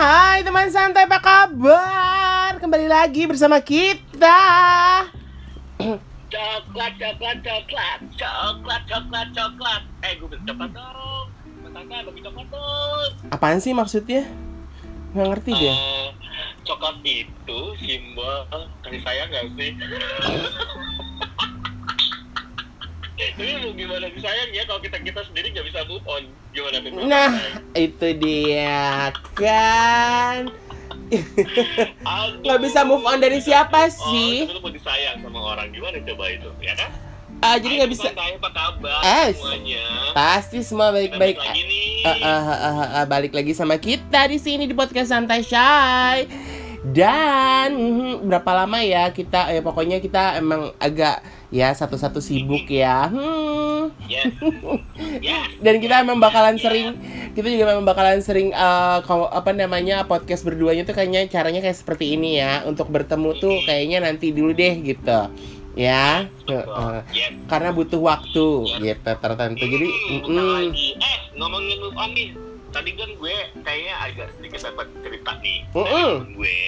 Hai teman santai apa kabar? Kembali lagi bersama kita. Coklat, coklat, coklat, coklat, coklat, coklat. Eh, gue beli coklat dong. Tante, bagi coklat dong. Apaan sih maksudnya? Nggak ngerti dia. Eh, coklat itu simbol kasih sayang gak sih? Tapi mau gimana sih sayang ya kalau kita kita sendiri nggak bisa move on gimana tuh? Nah, itu dia kan. Nggak bisa move on dari siapa Oh, sih? itu lu mau disayang sama orang gimana coba itu ya kan? Ah, jadi nggak bisa. Santai, apa kabar Eh, semuanya? Pasti semua baik-baik. balik lagi eh, eh, eh, eh, balik lagi sama kita di sini di podcast santai shy. Dan mhm, berapa lama ya kita ya pokoknya kita emang agak ya satu-satu sibuk ya. Hmm. Yes. Yes. Dan kita emang bakalan Yes. sering kita juga memang bakalan sering eh, kalau apa namanya podcast berduanya tuh kayaknya caranya kayak seperti ini ya. Untuk bertemu tuh kayaknya nanti dulu deh gitu. Ya. Betul. Yes. Karena butuh waktu gitu tertentu. Jadi mm-mm. lagi. Eh, ngomongin move on nih. Tadi kan gue kayaknya agak sedikit dapat cerita nih. dari Mm-mm. temen gue.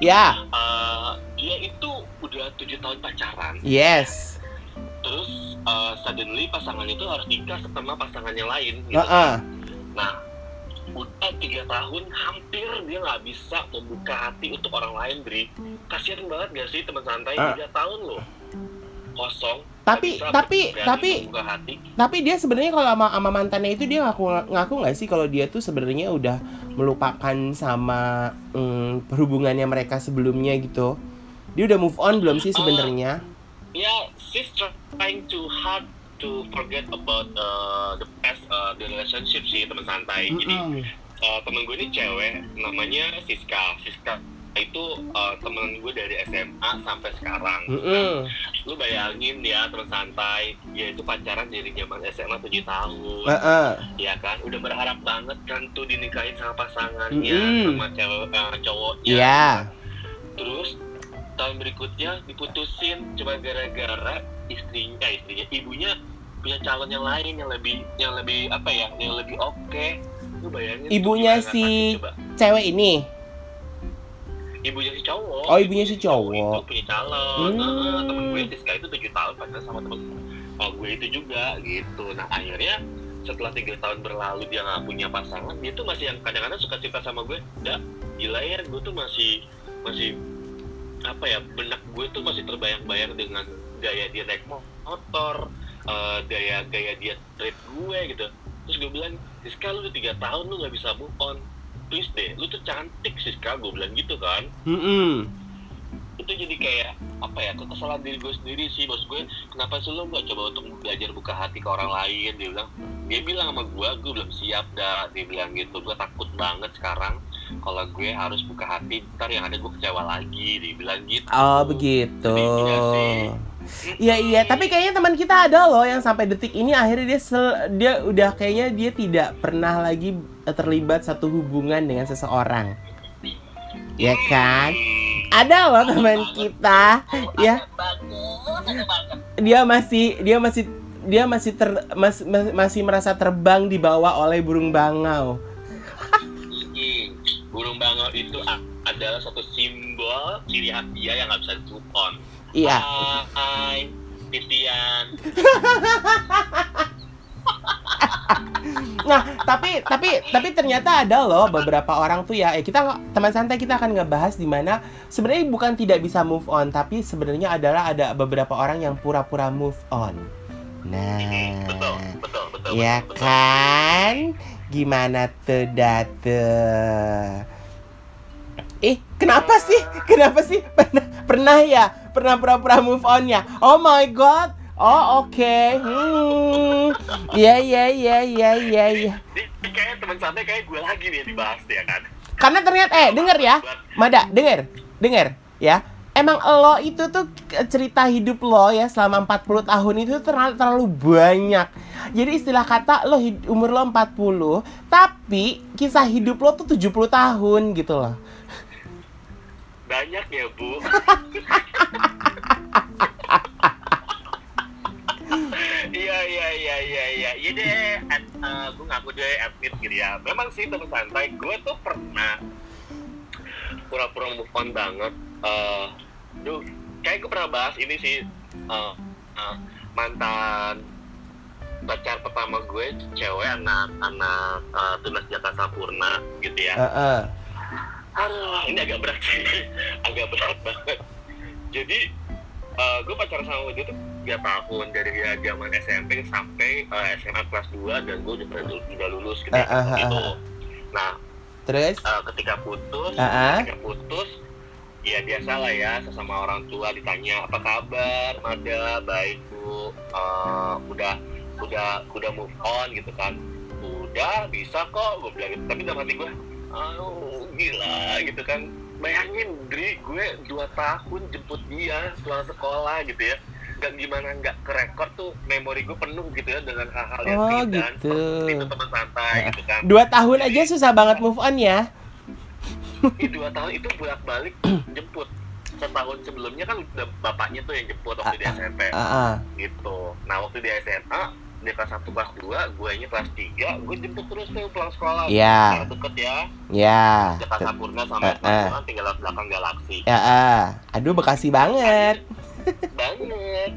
ya. Eh, dia itu udah tujuh tahun pacaran. Yes. Terus eh, suddenly pasangan itu harus nikah sama pasangannya lain. Gitu. Heeh. Nah, udah tiga tahun hampir dia nggak bisa membuka hati untuk orang lain, Dri. Kasian banget gak sih teman santai Ah. tiga tahun loh kosong. Tapi- tapi- tapi-. Tapi dia sebenarnya kalau sama, sama mantannya itu dia ngaku ngaku nggak sih kalau dia tuh sebenarnya udah melupakan sama mm, hubungannya mereka sebelumnya gitu. Dia udah move on belum sih sebenarnya? yeah, she's trying to hard to forget about uh, the past uh, the relationship sih teman santai. Jadi Mm-mm. uh, temen gue ini cewek, namanya Siska. Siska itu uh, temen gue dari SMA sampai sekarang. Mm-mm. Lu bayangin ya teman santai, dia itu pacaran dari zaman SMA 7 tahun. Heeh. Ya kan, udah berharap banget kan tuh dinikahin sama pasangannya, Mm-mm. sama cewek uh, cowoknya. Iya. Terus tahun berikutnya diputusin cuma gara-gara istrinya, eh, istrinya, ibunya punya calon yang lain yang lebih yang lebih apa ya, yang lebih oke. Lu bayangin Ibunya si- coba. Cewek ini. Ibunya si cowok. Oh, ibunya si cowok. punya calon. Hmm. Heeh, temen gue Siska itu tujuh tahun pacaran sama temen oh, gue itu juga gitu. Nah akhirnya setelah tiga tahun berlalu dia nggak punya pasangan, dia tuh masih yang kadang-kadang suka cerita sama gue, dah gila ya, gue tuh masih masih apa ya benak gue tuh masih terbayang-bayang dengan gaya dia naik motor, eh, gaya gaya dia treat gue gitu. Terus gue bilang, Siska lu udah tiga tahun lu nggak bisa move on, please deh, lu tuh cantik Siska, gue bilang gitu kan. Mm-mm. itu jadi kayak apa ya kesalahan diri gue sendiri sih. Bos gue kenapa sih lo nggak coba untuk belajar buka hati ke orang lain? Dia bilang dia bilang sama gue gue belum siap dah dia bilang gitu. Gue takut banget sekarang kalau gue harus buka hati. Ntar yang ada gue kecewa lagi. Dia bilang gitu. Oh begitu. Jadi, iya. Iya tapi kayaknya teman kita ada loh yang sampai detik ini akhirnya dia sel- dia udah kayaknya dia tidak pernah lagi terlibat satu hubungan dengan seseorang. Ya kan? Ada loh teman kita, ya dia masih dia masih dia masih ter, mas- mas- masih merasa terbang dibawa oleh burung bangau. Burung bangau itu adalah satu simbol ciri khas dia yang nggak bisa di move on Iya. Hai, Titian. Nah, tapi tapi tapi ternyata ada loh beberapa orang tuh ya. Eh kita teman santai kita akan ngebahas di mana sebenarnya bukan tidak bisa move on, tapi sebenarnya adalah ada beberapa orang yang pura-pura move on. Nah, betul, betul, betul. ya betul, betul. kan? Gimana tuh date? Eh, kenapa sih? Kenapa sih? Pernah pernah ya? Pernah pura-pura move on ya? Oh my god. Oh, oke. Hmm. Iya, iya, iya, iya, iya, iya. Ini kayak teman santai kayak gue lagi nih dibahas ya kan. Karena ternyata eh denger ya. Mada, denger. Denger ya. Emang lo itu tuh cerita hidup lo ya selama 40 tahun itu terlalu, terlalu banyak. Jadi istilah kata lo hid- umur lo 40, tapi kisah hidup lo tuh 70 tahun gitu loh. Banyak ya, Bu. Iya iya iya iya iya iya deh. Ad- eh, gue ngaku deh admit gitu ya. Memang sih teman santai, gue tuh pernah pura-pura move on banget eh duh kayak gue pernah bahas ini sih eh, eh, mantan pacar pertama gue cewek anak anak eh, tunas jaka sampurna gitu ya Heeh. Aduh, ini agak berat sih, agak berat banget. Jadi, eh, gue pacaran sama dia tuh 3 tahun dari dia zaman SMP sampai eh, SMA kelas 2 dan gue udah, udah lulus gitu. Ah, ah, ah, gitu. ah. Nah, Terus? eh, ketika putus, Ah, ah. ketika putus, ya biasa lah ya sesama orang tua ditanya apa kabar, Mada, baik bu, Eh, udah udah udah move on gitu kan, udah bisa kok gue bilang gitu. Tapi dalam hati gue, aduh gila gitu kan, bayangin Dri gue dua tahun jemput dia pulang sekolah gitu ya. Dan gimana nggak ke rekor tuh memori gue penuh gitu ya dengan hal-hal yang Oh, tidak gitu. itu teman santai gitu kan. Dua tahun aja susah banget move on ya. Ini dua tahun itu bolak balik jemput setahun sebelumnya kan udah bapaknya tuh yang jemput waktu di SMP Heeh. gitu nah waktu di SMA dia kelas 1 kelas 2 gue nya kelas 3 gue jemput terus tuh pulang sekolah Iya. Karena deket ya Ya. Jakarta Sampurna sama eh. kan tinggal di belakang galaksi Ya, ah. aduh Bekasi banget. banget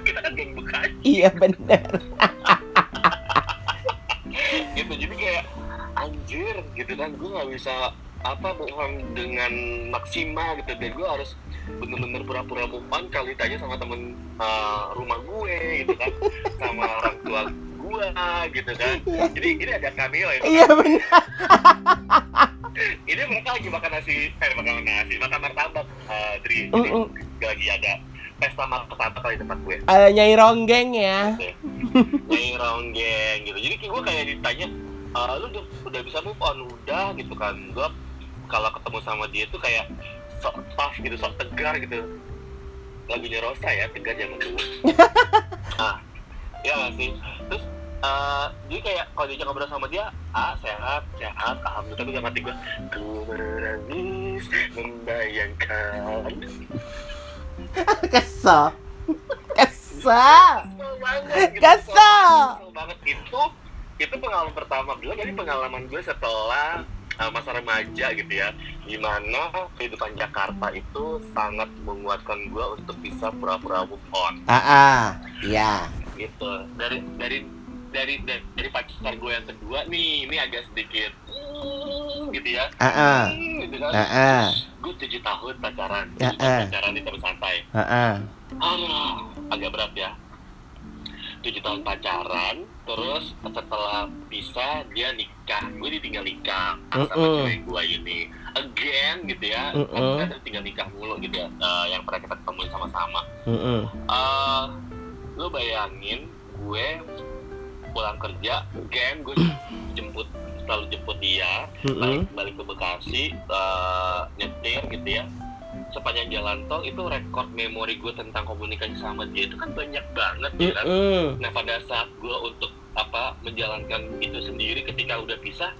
kita kan geng Bekasi Iya bener. gitu jadi kayak anjir gitu kan gue nggak bisa apa bohong dengan maksimal gitu dan gue harus bener-bener pura-pura move on kalau ditanya sama temen uh, rumah gue gitu kan. Sama orang tua gue gitu kan. Jadi ini ada cameo ya. Iya bener. ini mereka lagi makan nasi eh makan nasi makan martabak uh, Dri. Jadi Mm-mm. lagi ada pesta martabak di tempat gue. Eh, Nyai Ronggeng ya. Nyai ronggeng gitu. Jadi gue kayak ditanya "Eh, lu udah, udah bisa move on? Udah gitu kan. Gue kalau ketemu sama dia tuh kayak sok tough gitu sok tegar gitu lagunya Rosa ya tegar zaman dulu ah ya nggak sih terus eh, jadi kayak kalau diajak ngobrol sama dia ah sehat sehat alhamdulillah tapi dalam hati gue ku menangis membayangkan Kesel. Kesel. Gitu. Kesel. Kesel banget itu itu pengalaman pertama gue jadi pengalaman gue setelah uh, masa remaja gitu ya gimana kehidupan Jakarta itu sangat menguatkan gue untuk bisa pura-pura move on Ah, ah. Iya. gitu dari dari dari dari, dari pacar gue yang kedua nih ini agak sedikit mm, gitu ya Ah, ah. Mm, gitu kan Ah, ah. gue tujuh tahun pacaran tahun ah. pacaran di teman santai Ah, ah. Ah, agak berat ya. Tujuh tahun pacaran, terus setelah bisa dia nikah, gue ditinggal nikah sama Mm-mm. cewek gue ini. Again gitu ya, Mm-mm. kan kita tinggal nikah mulu gitu ya, eh, yang pernah kita ketemuin sama-sama. Mm-mm. eh lo bayangin gue pulang kerja, again gue jemput selalu jemput dia, balik, Mm-mm. balik ke Bekasi, eh, nyetir gitu ya sepanjang jalan tol itu rekor memori gue tentang komunikasi sama dia itu kan banyak banget ya kan Mm-mm. nah pada saat gue untuk apa menjalankan itu sendiri ketika udah pisah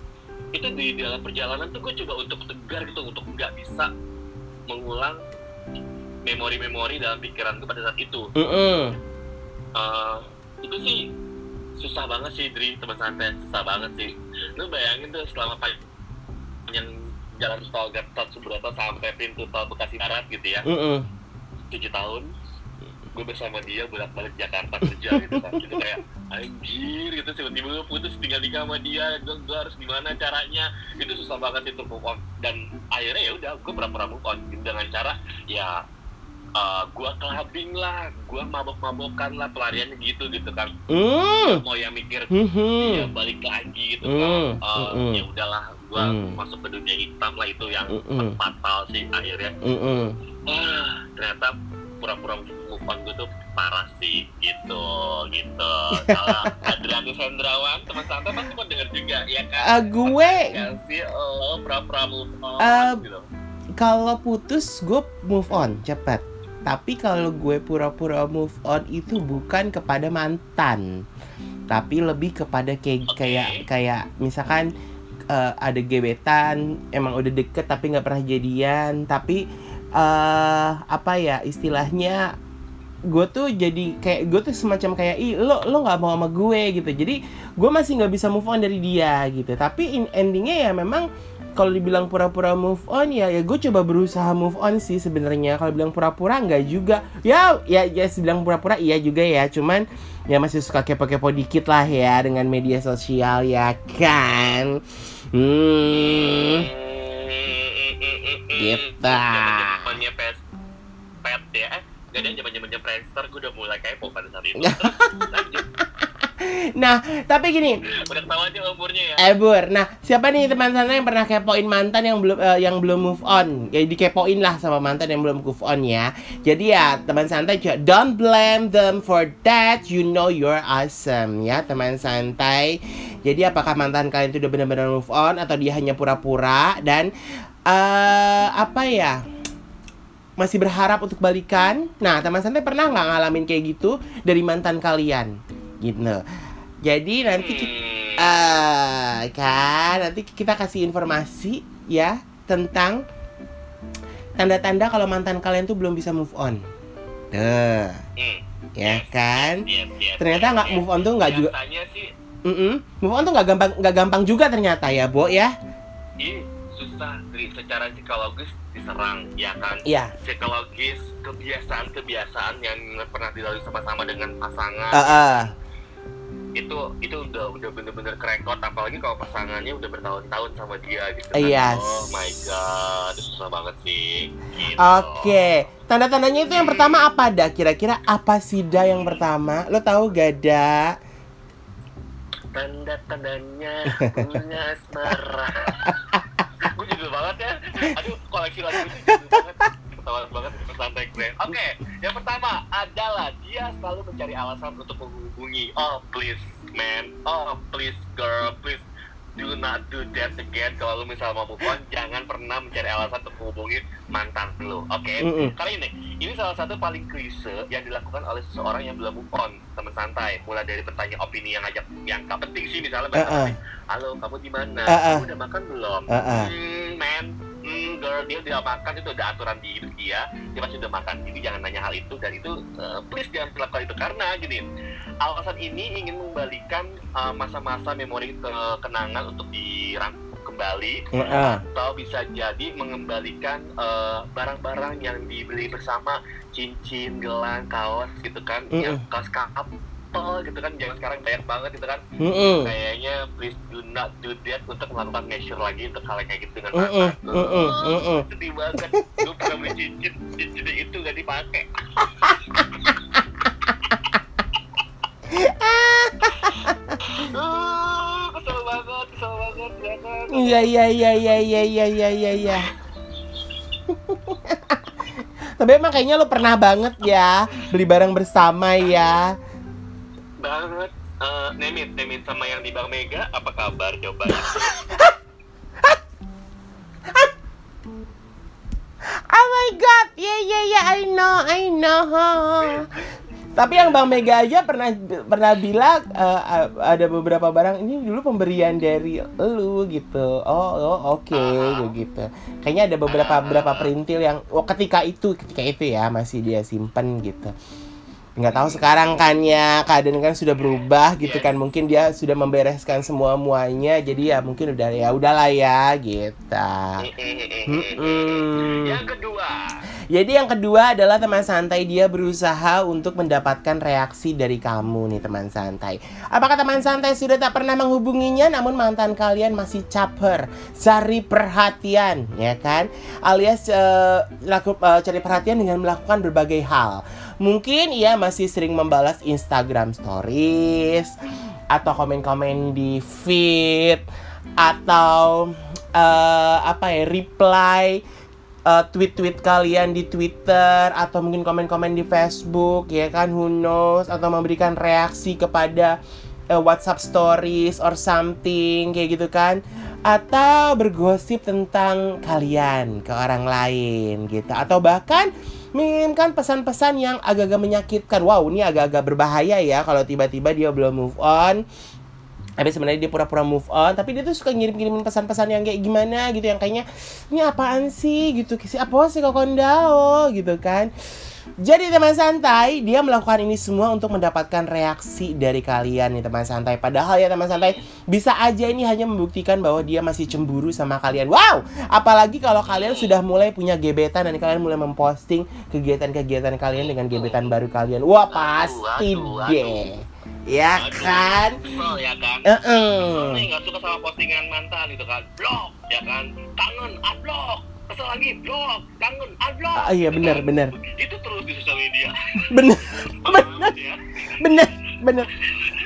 itu di dalam perjalanan tuh gue coba untuk tegar gitu untuk nggak bisa mengulang memori-memori dalam pikiran gue pada saat itu. Eh, itu sih susah banget sih Dri teman santai susah banget sih lu bayangin tuh selama panjang jalan tol Gatot Subroto sampai pintu tol Bekasi Barat gitu ya. Mm-mm. tujuh tahun gue bersama dia bolak balik Jakarta kerja gitu kan. Itu kayak anjir gitu tiba-tiba gue putus tinggal nikah sama dia. Gue, gue harus gimana caranya? Itu susah banget itu move on. Dan akhirnya ya udah gue pura-pura move on. Dengan cara ya eh, gue clubbing lah. Gue mabok-mabokan lah pelariannya gitu gitu kan. Mm. mau yang mikir Mhm. ya balik lagi gitu Hmm, kan Eh, hmm. ya udahlah gue Hmm. masuk ke dunia hitam lah itu yang Hmm. fatal sih akhirnya Mm-mm. Wah, ternyata pura-pura move on gue tuh parah sih gitu gitu kalau Adrianus Hendrawan teman santai pasti mau denger juga ya kan Ah, gue ya sih lo pura-pura move on Ah, gitu kalau putus gue move on cepet tapi kalau gue pura-pura move on itu bukan kepada mantan tapi lebih kepada kayak Oke. kayak kayak misalkan eh, ada gebetan emang udah deket tapi nggak pernah jadian. Tapi eh apa ya istilahnya gue tuh jadi kayak gue tuh semacam kayak ih lo lo nggak mau sama gue gitu. Jadi gue masih nggak bisa move on dari dia gitu. Tapi in- endingnya ya memang kalau dibilang pura-pura move on ya ya gue coba berusaha move on sih sebenarnya. Kalau bilang pura-pura nggak juga. Ya ya ya bilang pura-pura iya juga ya. Cuman ya masih suka kepo-kepo dikit lah ya dengan media sosial ya kan? Hmm. Gitu. Zamannya pes pet ya. Gak ada zaman zamannya Friendster, gue udah mulai kepo pada saat itu. Nah tapi gini. Udah umurnya ya. Eh Bur, nah siapa nih teman sana yang pernah kepoin mantan yang belum eh, yang belum move on? Ya dikepoin lah sama mantan yang belum move on ya. Jadi ya teman santai juga don't blame them for that. You know you're awesome ya teman santai. Jadi apakah mantan kalian itu udah benar-benar move on atau dia hanya pura-pura dan eh apa ya? Masih berharap untuk balikan? Nah, teman santai pernah nggak ngalamin kayak gitu dari mantan kalian? Gitu. Jadi nanti kita Hmm. Ah, kan nanti kita kasih informasi ya tentang tanda-tanda kalau mantan kalian tuh belum bisa move on. Tuh, Hmm. ya kan? Yes, yes, Ternyata yes, nggak yes. move on tuh nggak juga, sih, Mm-mm. move on tuh nggak gampang nggak gampang juga ternyata ya, Bo ya? ih, susah. Dari secara psikologis diserang, ya kan? Iya. Psikologis, kebiasaan-kebiasaan yang pernah dilalui sama-sama dengan pasangan. Ah, ah. Itu itu udah udah bener-bener kerekot apalagi kalau pasangannya udah bertahun-tahun sama dia gitu kan. Yes. oh my god itu susah banget sih gitu. Oke, tanda-tandanya itu yang pertama apa dah? Kira-kira apa sih dah yang pertama? Lo tahu gak dah? tanda-tandanya bunga asmara gue judul banget ya aduh koleksi lagu itu judul banget ketawa banget oke yang pertama adalah dia selalu mencari alasan untuk menghubungi. Oh please man. Oh please girl please do not do that again. Kalau lu misal mau move on jangan pernah mencari alasan untuk menghubungi mantan lu oke? Mm-mm. karena ini ini salah satu paling klise yang dilakukan oleh seseorang yang belum move on teman santai. Mulai dari bertanya opini yang ngajak yang gak penting sih misalnya Uh-uh. uh halo kamu di mana? Uh-uh. kamu udah makan belum? Uh-uh. hmm, man hmm, girl dia udah makan itu udah aturan di hidup dia. Dia pasti udah makan jadi jangan nanya hal itu. Dan itu uh, please jangan lakukan itu karena gini alasan ini ingin mengembalikan uh, masa-masa memori ke- kenangan untuk dirangkum kembali atau bisa jadi mengembalikan eh, barang-barang yang dibeli bersama cincin, gelang, kaos gitu kan, yang Mm-mm. kaos couple gitu kan, jangan sekarang banyak banget gitu kan, Mm-mm. kayaknya please do not do that untuk melakukan measure lagi untuk hal kayak gitu dengan Mm-mm, mantan. mm-mm, Oh, mm-mm. sedih banget, gue pernah beli cincin, cincin itu gak dipakai. Uh, kesel banget, kesel banget, jangan. Iya iya iya iya iya iya iya iya iya. Tapi emang kayaknya lo pernah banget ya beli barang bersama ya. Banget Eh, Nemit, Nemit sama yang di Bang Mega apa kabar coba Oh my god, yeah yeah yeah, I know, I know. Tapi yang Bang Mega aja pernah pernah bilang eh, ada beberapa barang ini dulu pemberian dari lu gitu. Oh, oh oke gitu. Kayaknya ada beberapa beberapa perintil yang oh, ketika itu ketika itu ya masih dia simpen gitu. Nggak tahu sekarang kan ya keadaan kan sudah berubah gitu kan. Mungkin dia sudah membereskan semua muanya. Jadi ya mungkin udah ya udahlah ya gitu. Mm-mm. yang kedua Jadi yang kedua adalah teman santai dia berusaha untuk mendapatkan reaksi dari kamu nih teman santai. Apakah teman santai sudah tak pernah menghubunginya namun mantan kalian masih caper, cari perhatian, ya kan? Alias eh, laku, eh, cari perhatian dengan melakukan berbagai hal. Mungkin ia masih sering membalas Instagram stories atau komen-komen di feed atau eh, apa ya reply uh, tweet-tweet kalian di Twitter atau mungkin komen-komen di Facebook ya kan? Who knows? Atau memberikan reaksi kepada uh, WhatsApp stories or something kayak gitu kan? Atau bergosip tentang kalian ke orang lain gitu. Atau bahkan mengirimkan pesan-pesan yang agak-agak menyakitkan. Wow ini agak-agak berbahaya ya kalau tiba-tiba dia belum move on tapi sebenarnya dia pura-pura move on tapi dia tuh suka ngirim-ngirimin pesan-pesan yang kayak gimana gitu yang kayaknya ini apaan sih gitu si apa sih kok kondao gitu kan Jadi teman santai, dia melakukan ini semua untuk mendapatkan reaksi dari kalian nih teman santai. Padahal ya teman santai, bisa aja ini hanya membuktikan bahwa dia masih cemburu sama kalian. Wow, apalagi kalau kalian sudah mulai punya gebetan dan kalian mulai memposting kegiatan-kegiatan kalian dengan gebetan baru kalian. Wah, pasti deh. Ya Aduh, kan? kesel ya kan Eh, eh. Nih nggak suka sama postingan mantan gitu kan blok ya kan kangen unblock kesel lagi blok kangen unblock Ah, iya, benar, kan. benar. itu terus di sosial media Bener, Bener ya bener, bener.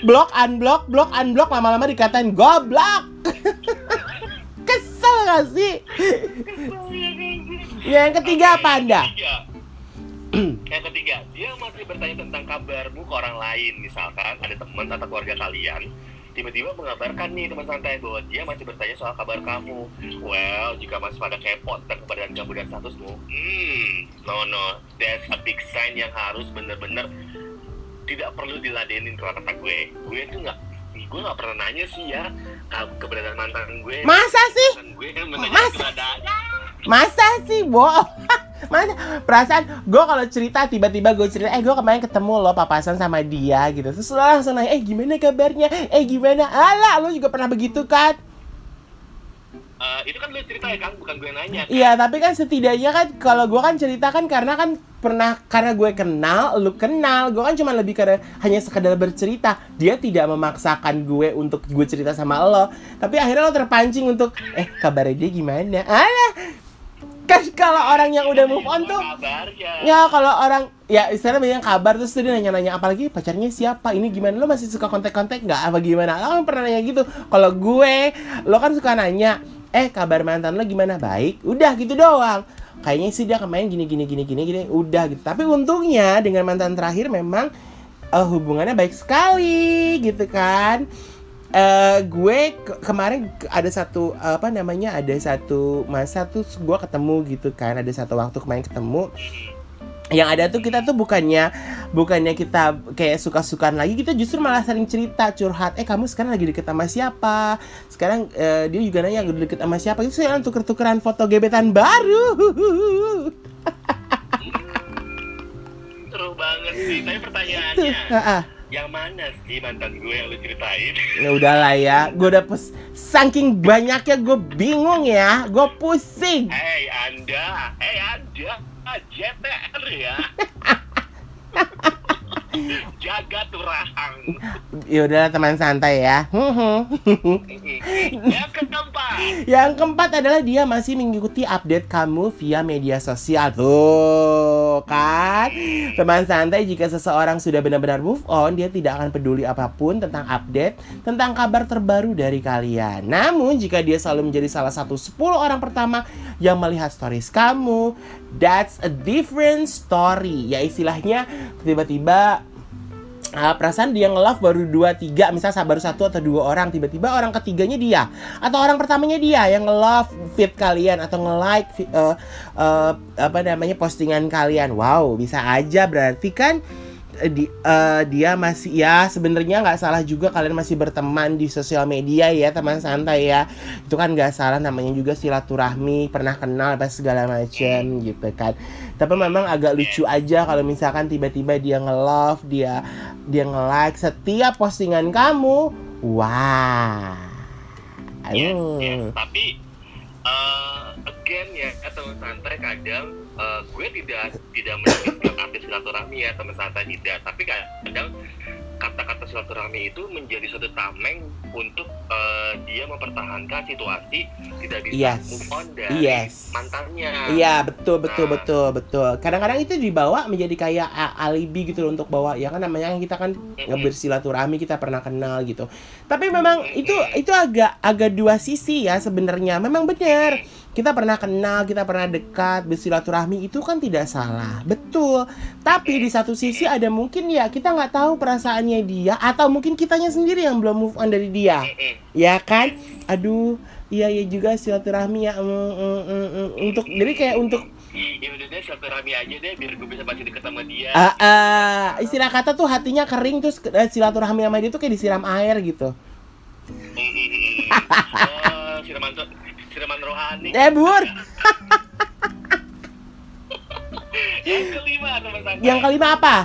Blok, unblock, blok, unblock, lama-lama dikatain goblok. Kesel gak sih? Yang ketiga apa anda? Yang ketiga. yang ketiga, dia masih bertanya tentang kabarmu ke orang lain. Misalkan ada teman atau keluarga kalian, tiba-tiba mengabarkan nih teman santai bahwa dia masih bertanya soal kabar kamu. Well, jika masih pada kepo tentang keberadaan kamu dan statusmu, hmm, no no, that's a big sign yang harus bener-bener tidak perlu diladenin kalau kata gue. Gue tuh nggak, gue nggak pernah nanya sih ya ke- keberadaan mantan gue. Masa sih? Mantan gue menanya Masa? Masa sih, Bo? Masa? Perasaan gue kalau cerita tiba-tiba gue cerita, eh gue kemarin ketemu lo papasan sama dia gitu. Terus lo langsung nanya, eh gimana kabarnya? Eh gimana? Alah, lo juga pernah begitu kan? Eh, itu kan lu cerita ya kan, bukan gue nanya. kan? Iya, tapi kan setidaknya kan kalau gue kan cerita kan karena kan pernah karena gue kenal, lu kenal, gue kan cuma lebih karena hanya sekedar bercerita. Dia tidak memaksakan gue untuk gue cerita sama lo, tapi akhirnya lo terpancing untuk eh kabarnya dia gimana? Alah, kan kalau orang yang udah move on tuh Kabarnya. Ya kalau orang ya istilahnya banyak kabar terus dia nanya-nanya apalagi pacarnya siapa? Ini gimana? Lo masih suka kontak-kontak nggak? Apa gimana? Lo kan pernah nanya gitu. Kalau gue lo kan suka nanya eh kabar mantan lo gimana? Baik? Udah gitu doang. Kayaknya sih dia kemarin gini gini gini gini gini. Udah gitu. Tapi untungnya dengan mantan terakhir memang eh, hubungannya baik sekali gitu kan eh gue ke- kemarin ke- ada satu apa namanya ada satu masa tuh gue ketemu gitu kan ada satu waktu kemarin ketemu yang ada tuh kita tuh bukannya bukannya kita kayak suka-sukaan lagi kita justru malah sering cerita curhat eh kamu sekarang lagi deket sama siapa sekarang eh, dia juga nanya lagi deket sama siapa itu saya tuker-tukeran foto gebetan baru Seru banget sih. Tapi pertanyaannya. Yang mana sih mantan gue yang lu ceritain? ya udahlah ya gue udah pus saking banyaknya gue bingung ya gue pusing Hei Anda, hei Anda, JTR ya. Jaga tuh rahang. ya udahlah teman santai ya Yang keempat, Yang keempat adalah dia masih mengikuti update kamu via media sosial. Tuh kan? Teman santai jika seseorang sudah benar-benar move on dia tidak akan peduli apa pun tentang update tentang kabar terbaru dari kalian. Namun jika dia selalu menjadi salah satu 10 orang pertama yang melihat stories kamu that's a different story. Ya istilahnya tiba-tiba Ah, perasaan dia nge-love baru dua tiga misalnya baru satu atau dua orang tiba-tiba orang ketiganya dia. Atau orang pertamanya dia yang nge-love feed kalian atau nge-like eh, eh, apa namanya postingan kalian. Wow bisa aja berarti kan di, eh, dia masih ya sebenarnya nggak salah juga kalian masih berteman di sosial media ya teman santai ya itu kan nggak salah namanya juga silaturahmi pernah kenal apa segala macam gitu kan tapi memang agak lucu aja kalau misalkan tiba-tiba dia nge-love dia dia nge-like setiap postingan kamu wah yes, Aduh. yes. Tapi eh, again ya teman santai kadang eh, gue tidak tidak menyebutkan arti silaturahmi ya teman santai tidak. Tapi kadang kata-kata silaturahmi itu menjadi satu tameng untuk eh, dia mempertahankan situasi tidak bisa Yes. move on dari Yes. mantannya. Iya betul betul Nah. betul betul. Kadang-kadang itu dibawa menjadi kayak alibi gitu loh untuk bawa ya kan namanya kita kan Mm-mm. bersilaturahmi kita pernah kenal gitu. Tapi memang itu itu agak agak dua sisi ya sebenarnya. Memang benar kita pernah kenal kita pernah dekat bersilaturahmi itu kan tidak salah betul. Tapi di satu sisi ada mungkin ya kita nggak tahu perasaannya dia atau mungkin kitanya sendiri yang belum move on dari dia. Ya kan? Aduh, iya iya juga silaturahmi ya. mm, mm, mm, mm. Untuk jadi kayak untuk Ya udah deh silaturahmi aja deh biar gue bisa masih deket sama dia. ah, ah, istilah kata tuh hatinya kering terus eh, silaturahmi sama dia tuh kayak disiram air gitu. Oh, siraman siraman rohani. Eh, Bur. Yang kelima kelima teman santai Yang kelima apa?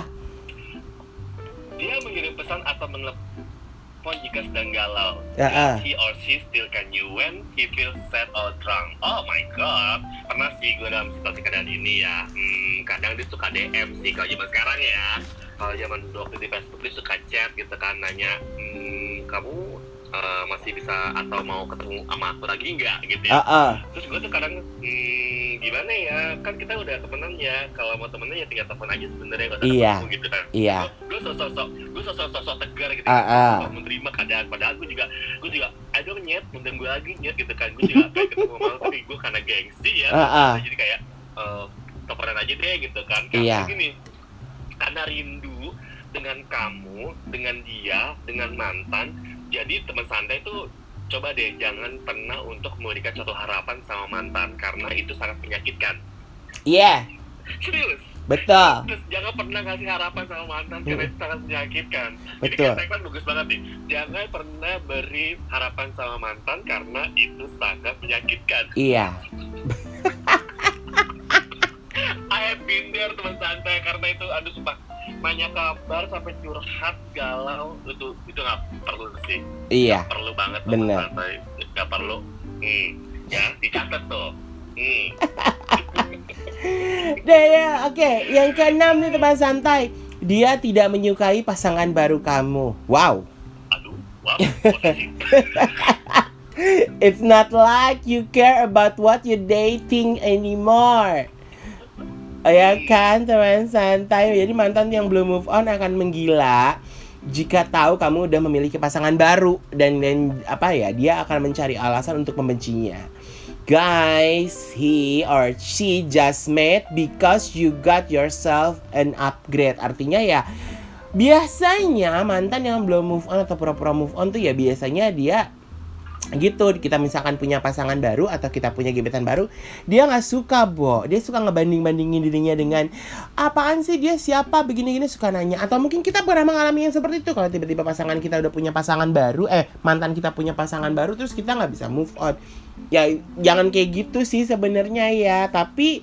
dia mengirim pesan atau menelepon jika sedang galau Ya, ah. he or she still can you when he feels sad or drunk oh my god pernah sih gue dalam situasi keadaan ini ya hmm, kadang dia suka DM sih kalau zaman sekarang ya kalau zaman dulu waktu di Facebook dia suka chat gitu kan nanya hmm, kamu eh, masih bisa atau mau ketemu sama aku lagi nggak gitu ya Ah, ah. terus gue tuh kadang hmm, gimana ya kan kita udah temenan ya kalau mau temenan ya tinggal telepon aja sebenarnya kalau Iya. gitu kan Iya. gue sosok sok gue sosok sosok tegar gitu Ah, kan ah. Gua menerima keadaan padahal gue juga gue juga aduh nyet undang gue lagi nyet gitu kan gue juga kayak ketemu sama lu, tapi gue karena gengsi ya Ah, ah. jadi kayak eh teleponan aja deh gitu kan karena Iya. gini karena rindu dengan kamu dengan dia dengan mantan jadi teman santai tuh coba deh jangan pernah untuk memberikan suatu harapan sama mantan karena itu sangat menyakitkan Iya, serius betul. Terus jangan pernah ngasih harapan sama mantan karena itu sangat menyakitkan. Jadi Betul. kayak tagline bagus banget nih. Jangan pernah beri harapan sama mantan karena itu sangat menyakitkan. Iya. I have been there teman santai karena itu aduh sumpah banyak kabar sampai curhat galau itu itu nggak perlu sih Iya. perlu banget Bener. nggak perlu hmm, ya dicatat tuh hmm. Deh ya, oke. Yang keenam nih teman santai. Dia tidak menyukai pasangan baru kamu. Wow. aduh wow It's not like you care about what you dating anymore. Ya kan teman santai. Jadi mantan yang belum move on akan menggila jika tahu kamu udah memiliki pasangan baru dan dan apa ya dia akan mencari alasan untuk membencinya. Guys, he or she just met because you got yourself an upgrade. Artinya ya biasanya mantan yang belum move on atau pura-pura move on tuh ya biasanya dia gitu kita misalkan punya pasangan baru atau kita punya gebetan baru dia nggak suka bo. Dia suka ngebanding bandingin dirinya dengan apaan sih dia? Siapa? Begini gini suka nanya. Atau mungkin kita pernah mengalami yang seperti itu. Kalau tiba-tiba pasangan kita udah punya pasangan baru eh mantan kita punya pasangan baru terus kita nggak bisa move on. Ya jangan kayak gitu sih sebenarnya ya. Tapi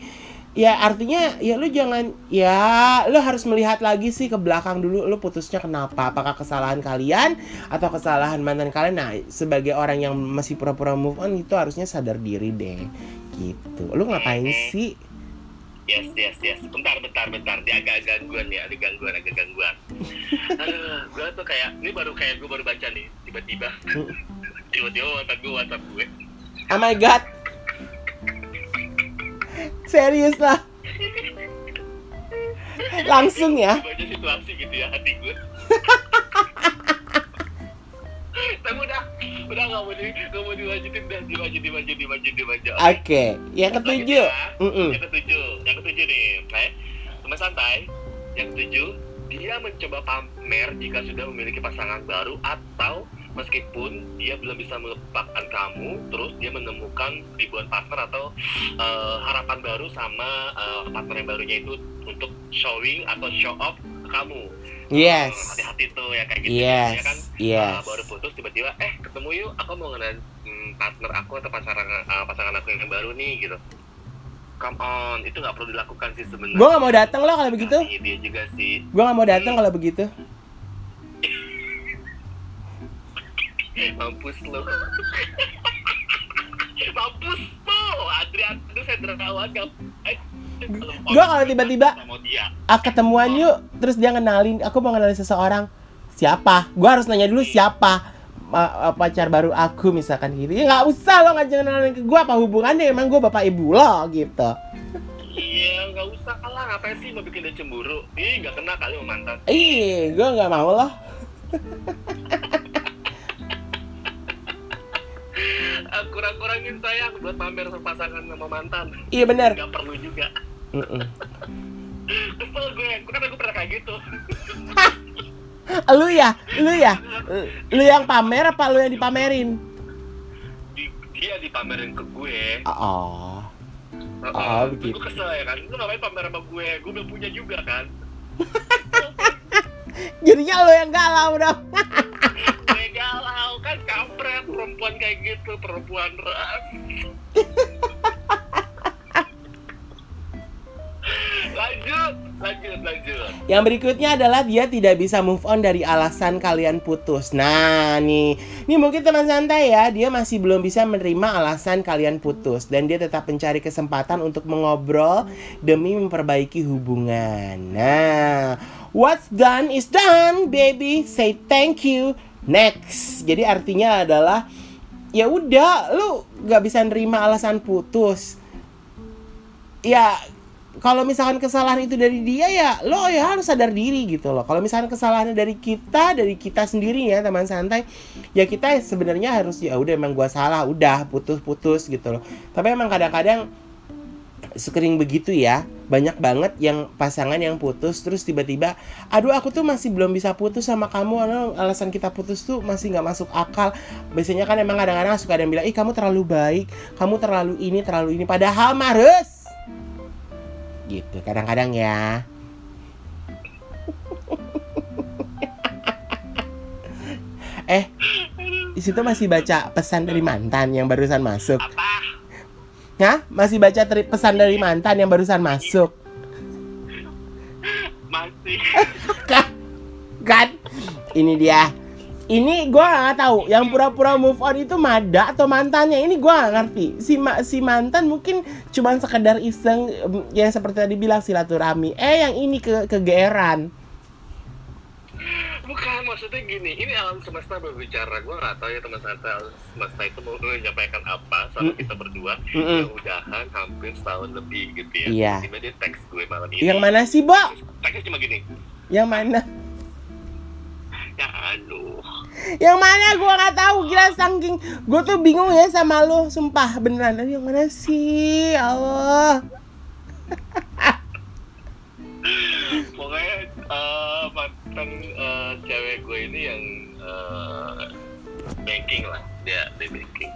ya artinya ya lu jangan ya lu harus melihat lagi sih ke belakang dulu lu putusnya kenapa apakah kesalahan kalian atau kesalahan mantan kalian nah sebagai orang yang masih pura-pura move on itu harusnya sadar diri deh gitu lu ngapain sih Yes, yes, yes. Bentar, bentar, bentar. Dia agak gangguan ya, ada gangguan, agak gangguan. Aduh, gue tuh kayak, ini baru kayak gue baru baca nih, tiba-tiba. Tiba-tiba WhatsApp gue, WhatsApp gue. oh my god serius lah langsung ya Baca situasi gitu ya, hati gue. Tapi udah, udah gak mau di, gak mau dilanjutin dah, dimaju, dimaju, dimaju, dimaju. oke yang ketujuh Selanjutnya, Mm-mm. Yang ketujuh, yang ketujuh nih, saya teman santai. Yang ketujuh, dia mencoba pamer jika sudah memiliki pasangan baru atau meskipun dia belum bisa melupakan kamu, terus dia menemukan ribuan partner atau eh, harapan baru sama eh, partner yang barunya itu untuk showing atau show off ke kamu. yes. Eh, hati-hati tuh ya kayak gitu yes ya kan. yes Uh, baru putus tiba-tiba eh ketemu yuk aku mau ngenalin hmm, partner aku atau pasangan uh, pasangan aku yang baru nih gitu. Come on itu nggak perlu dilakukan sih sebenarnya. Gue nggak mau datang loh kalau begitu. Kasihin dia juga sih. Gue nggak mau datang kalau begitu mampus lo mampus lo Adrian itu saya gak eh, Gua kalau tiba-tiba- dia. Ah ketemuan yuk terus dia kenalin aku mau kenalin seseorang. Siapa? Gue harus nanya dulu siapa Ma- pacar baru aku misalkan gitu. Ya nggak usah lo ngajak kenalin ke gue apa hubungannya? Emang gue bapak ibu lo gitu. Iya nggak usah lah. Ngapain sih mau bikin dia cemburu? Ih nggak kena kali sama mantan. Ih gue nggak mau loh kurang-kurangin sayang buat pamer sama pasangan sama mantan. Iya bener nggak perlu juga. Kesel gue. Karena gue pernah kayak gitu? Lu ya? Lu ya? Lu yang pamer apa lu yang dipamerin? Di- dia dipamerin ke gue. Oh. Oh, terus begitu. gue kesel ya kan? Lu ngapain pamer sama gue? Gue belum punya juga kan? Jadinya lu yang galau dong galau kan kampret perempuan kayak gitu perempuan ras lanjut lanjut lanjut Yang berikutnya adalah dia tidak bisa move on dari alasan kalian putus. Nah, nih, ini mungkin teman santai ya, dia masih belum bisa menerima alasan kalian putus dan dia tetap mencari kesempatan untuk mengobrol demi memperbaiki hubungan. Nah, what's done is done, baby. Say thank you. Next. Jadi artinya adalah ya udah, lu gak bisa nerima alasan putus. Ya kalau misalkan kesalahan itu dari dia ya lo ya harus sadar diri gitu loh kalau misalkan kesalahannya dari kita dari kita sendiri ya teman santai ya kita sebenarnya harus ya udah emang gua salah udah putus-putus gitu loh tapi emang kadang-kadang sekering begitu ya. Banyak banget yang pasangan yang putus terus tiba-tiba aduh aku tuh masih belum bisa putus sama kamu alasan kita putus tuh masih nggak masuk akal. Biasanya kan emang kadang-kadang suka ada yang bilang ih kamu terlalu baik kamu terlalu ini terlalu ini. Padahal marus gitu kadang-kadang ya. Eh di situ masih baca pesan dari mantan yang barusan masuk ya masih baca teri- pesan dari mantan yang barusan masuk? Masih. Kan? Kan? Ini dia. Ini gua nggak tahu. Yang pura-pura move on itu Mada atau mantannya? Ini gua nggak ngerti. Si ma- si mantan mungkin cuman sekedar iseng yang seperti tadi bilang silaturahmi. Eh yang ini ke kegeeran bukan maksudnya gini ini alam semesta berbicara. Gue nggak tahu ya teman santai alam semesta itu mau menyampaikan apa sama Mm. kita berdua. Mm-mm. yang udahan hampir setahun lebih gitu ya. Iya. tiba dia teks gue malam ini. Yang mana sih Bo? Teksnya cuma gini. Yang mana? Ya aduh. Yang mana? Gua nggak tahu gila saking. Gua tuh bingung ya sama lu sumpah beneran. Yang mana sih? Allah pokoknya eh, mantan eh, cewek gue ini yang eh, banking lah. Dia dia banking.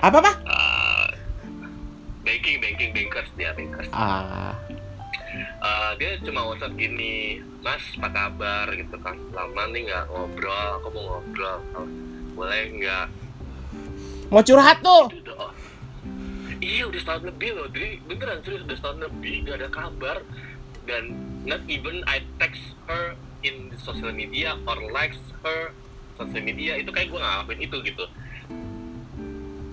Apa apa Eh, banking banking bankers. Dia bankers. Ah. Eh, dia cuma WhatsApp gini, Mas, apa kabar? Gitu kan? Lama nih nggak ngobrol, aku mau ngobrol, boleh nggak? mau curhat tuh? Itu udah, oh. Iya udah setahun lebih loh, jadi beneran serius udah setahun lebih gak ada kabar dan not even I text her in social media or likes her social media itu kayak gue ngelakuin itu gitu.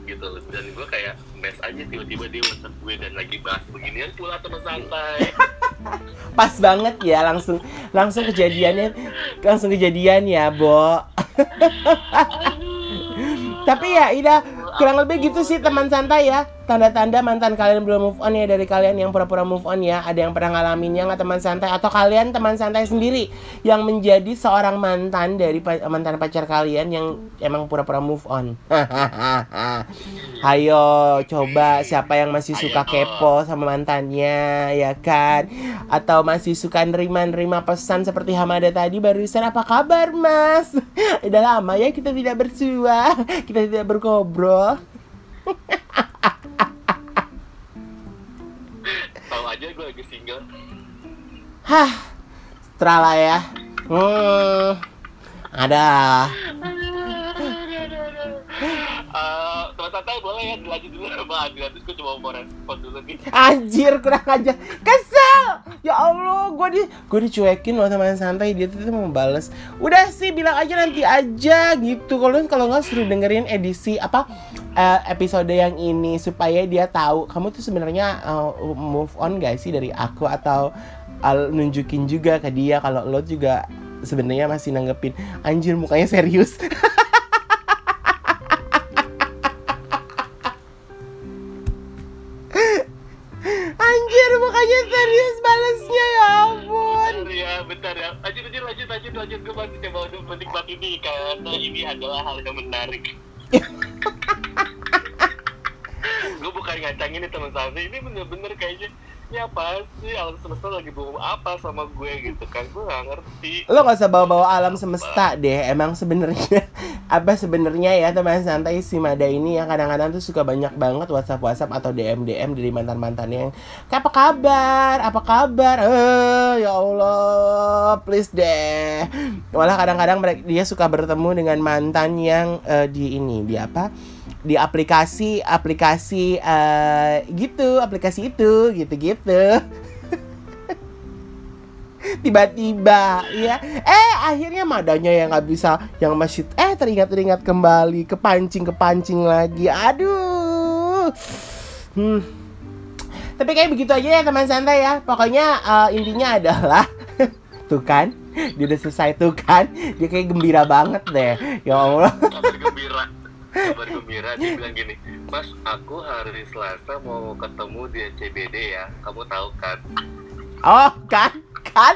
Gitu loh. dan gue kayak mess aja tiba-tiba dia WhatsApp gue dan lagi bahas beginian pula teman santai. Pas banget ya langsung langsung kejadiannya langsung kejadian ya Bo. Tapi ya Ida kurang lebih gitu sih teman santai ya tanda-tanda mantan kalian belum move on ya dari kalian yang pura-pura move on ya. Ada yang pernah ngalaminnya nggak teman santai? Atau kalian teman santai sendiri yang menjadi seorang mantan dari pa- mantan pacar kalian yang emang pura-pura move on? Ayo coba siapa yang masih suka kepo sama mantannya ya kan? Atau masih suka nerima-nerima pesan seperti Hamada tadi barusan apa kabar mas? Udah lama ya kita tidak bersua kita tidak berkobrol lagi single. Hah setelah lah ya. Hmm ada Eh, teman santai boleh ya dilanjut dulu. Sama Adrian terus gue coba mau respon dulu nih. Anjir kurang aja Kesel! Ya Allah Gue di gue dicuekin loh teman santai. Dia tuh mau bales. Udah sih bilang aja nanti aja gitu. Kalau kalau nggak suruh dengerin edisi Apa eh, Episode yang ini Supaya dia tahu. Kamu tuh sebenarnya eh, Move on gak sih dari aku? Atau nunjukin juga ke dia Kalau lo juga sebenarnya masih nanggepin. Anjir mukanya serius Anjir mukanya serius balesnya ya ampun. Bentar ya bentar ya. Lanjut lanjut lanjut lanjut lanjut. Gue masih coba untuk menikmat ini karena ini adalah hal yang menarik. Gue bukan ngacangin nih teman santai ini bener-bener kayaknya ini apa sih? Alam semesta lagi bawa apa sama gue gitu kan? Gue gak ngerti. Lo gak usah bawa-bawa alam semesta deh. Emang sebenarnya apa sebenarnya ya teman santai si Mada ini yang kadang-kadang tuh suka banyak banget WhatsApp WhatsApp atau DM DM dari mantan mantannya yang "Kak, apa kabar? Apa kabar? Eh ya Allah please deh. Malah kadang-kadang mereka dia suka bertemu dengan mantan yang eh, di ini di apa di aplikasi aplikasi eh, gitu aplikasi itu gitu gitu tiba-tiba ya eh akhirnya madanya yang nggak bisa yang masih eh teringat-teringat kembali kepancing kepancing lagi. Aduh. Hmm. tapi kayak begitu aja ya teman santai ya. Pokoknya uh, intinya adalah tuh kan dia udah selesai tuh kan. Dia kayak gembira banget deh. Ya Allah kabar gembira dia bilang gini mas aku hari selasa mau ketemu di CBD ya kamu tahu kan? Oh kan kan?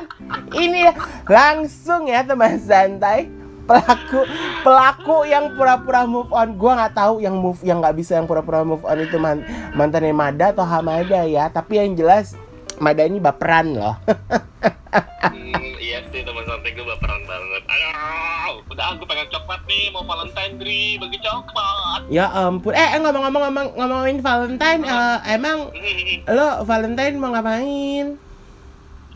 Ini langsung ya teman santai. Pelaku pelaku yang pura-pura move on. Gua nggak tahu yang move yang nggak bisa yang pura-pura move on itu man, mantannya Mada atau Hamada ya. Tapi yang jelas Mada ini baperan loh. Hmm, iya sih teman santai gue baperan banget. Aduh udah aku pengen coklat nih mau Valentine Dri. Bagi coklat. Ya ampun. Eh eh, ngomong-ngomong ngomong ngomongin Valentine eh, emang lo Valentine mau ngapain?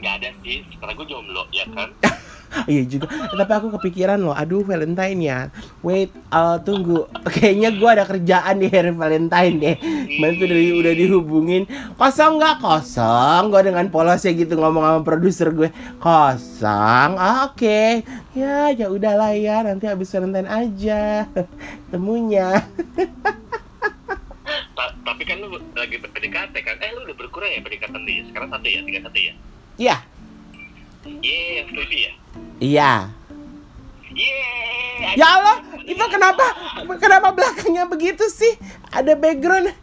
Nggak ada sih sekarang gue jomblo ya kan Iya juga, tapi aku kepikiran loh, aduh Valentine ya. Wait, uh, tunggu, kayaknya gua ada kerjaan di hari Valentine deh. Kemarin tuh udah, udah dihubungin, kosong nggak kosong? Gua dengan polosnya gitu ngomong sama produser gue, kosong. Oke, okay. ya ya udahlah ya, nanti habis Valentine aja temunya. Ta- tapi kan lu lagi PDKT kan? Eh lu udah berkurang ya PDKT dia? Sekarang satu ya, tiga satu ya? Iya, yang Stevie ya? Iya. Yeay! Ya Allah, itu kenapa kenapa belakangnya begitu sih? Ada background,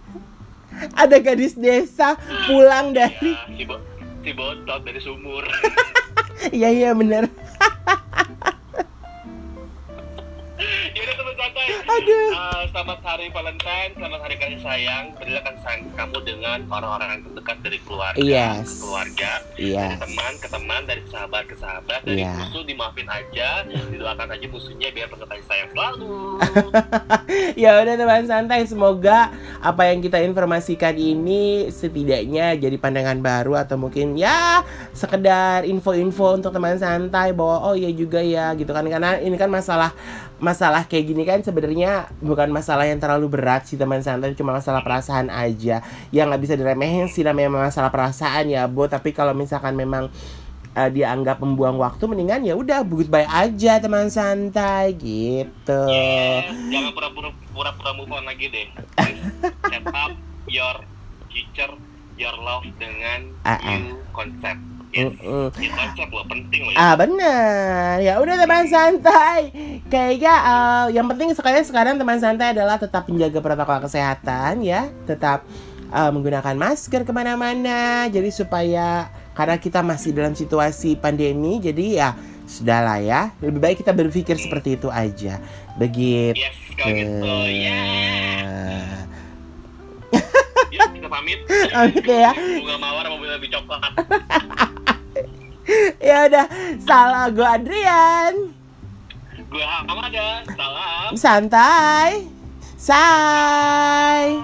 ada gadis desa pulang dari Ya, si, bo si botot dari sumur. Iya iya bener Aduh. Uh, selamat hari Valentine, selamat hari kasih sayang. Berilah kasih sayang kamu dengan orang-orang yang terdekat dari keluarga, Yes. ke keluarga, Iya dari teman ke teman, dari sahabat ke sahabat, dari Iya. musuh dimaafin aja, didoakan aja musuhnya biar penuh kasih sayang selalu. Ya udah teman santai Semoga apa yang kita informasikan ini Setidaknya jadi pandangan baru Atau mungkin ya Sekedar info-info untuk teman santai Bahwa oh iya juga ya gitu kan Karena ini kan masalah Masalah kayak gini kan sebenarnya Bukan masalah yang terlalu berat sih teman santai Cuma masalah perasaan aja Yang nggak bisa diremehin sih namanya masalah perasaan ya Bo Tapi kalau misalkan memang eh, dianggap membuang waktu mendingan ya udah goodbye aja teman santai gitu. Yeah, jangan pura-pura pura-pura move on lagi deh. Set up your future, your love dengan Ah, ah. new concept. Loh, penting loh ya. Ah benar. Ya udah teman santai. Kayaknya eh, yang penting sekalian sekarang teman santai adalah tetap menjaga protokol kesehatan ya, tetap eh, menggunakan masker ke mana-mana. Jadi supaya karena kita masih dalam situasi pandemi, jadi ya sudahlah ya. Lebih baik kita berpikir seperti itu aja. Begitu. Yes, kalau gitu. Ya. Yuk, kita pamit. Pamit ya. Bunga mawar mau lebih coklat. ya udah, salah gue Adrian. Gue Hamada. Salam. Santai. Say.